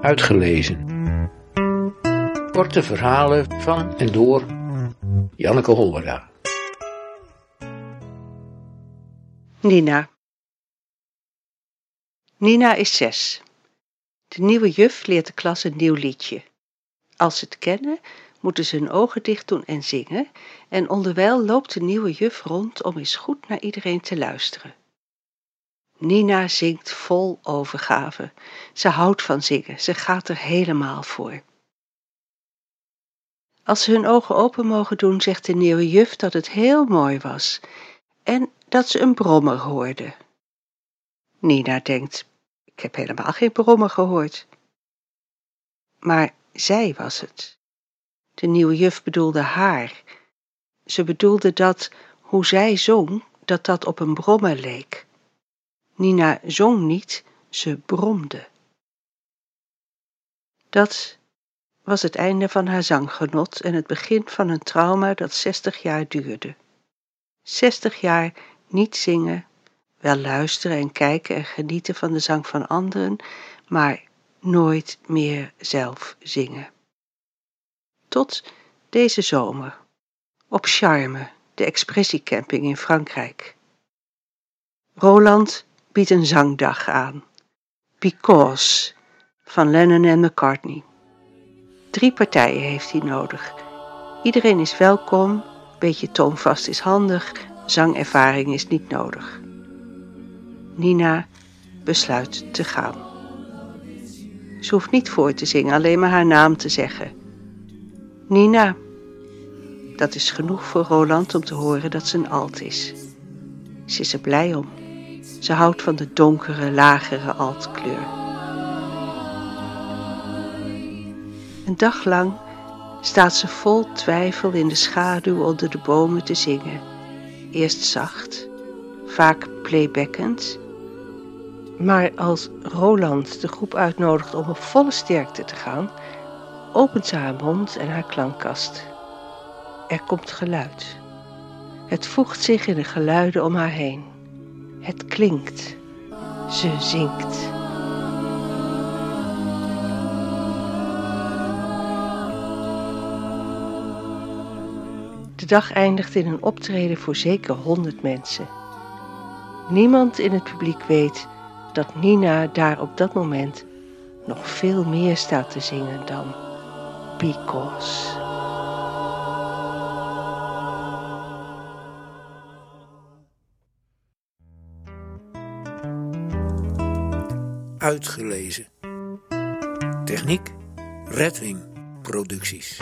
Uitgelezen. Korte verhalen van en door Janneke Holberda. Nina. Nina is zes. De nieuwe juf leert de klas een nieuw liedje. Als ze het kennen, moeten ze hun ogen dicht doen en zingen, en onderwijl loopt de nieuwe juf rond om eens goed naar iedereen te luisteren. Nina zingt vol overgave. Ze houdt van zingen, ze gaat er helemaal voor. Als ze hun ogen open mogen doen, zegt de nieuwe juf dat het heel mooi was en dat ze een brommer hoorde. Nina denkt, ik heb helemaal geen brommer gehoord. Maar zij was het. De nieuwe juf bedoelde haar. Ze bedoelde dat, hoe zij zong, dat dat op een brommer leek. Nina zong niet, ze bromde. Dat was het einde van haar zanggenot en het begin van een trauma dat zestig jaar duurde. Zestig jaar niet zingen, wel luisteren en kijken en genieten van de zang van anderen, maar nooit meer zelf zingen. Tot deze zomer, op Charme, de expressiecamping in Frankrijk. Roland biedt een zangdag aan. Because van Lennon en McCartney. Drie partijen heeft hij nodig. Iedereen is welkom, beetje toonvast is handig, zangervaring is niet nodig. Nina besluit te gaan. Ze hoeft niet voor te zingen, alleen maar haar naam te zeggen. Nina. Dat is genoeg voor Roland om te horen dat ze een alt is. Ze is er blij om. Ze houdt van de donkere, lagere altkleur. Een dag lang staat ze vol twijfel in de schaduw onder de bomen te zingen. Eerst zacht, vaak playbackend. Maar als Roland de groep uitnodigt om op volle sterkte te gaan, opent ze haar mond en haar klankkast. Er komt geluid. Het voegt zich in de geluiden om haar heen. Het klinkt. Ze zingt. De dag eindigt in een optreden voor zeker honderd mensen. Niemand in het publiek weet dat Nina daar op dat moment nog veel meer staat te zingen dan Because. Uitgelezen. Techniek Redwing Producties.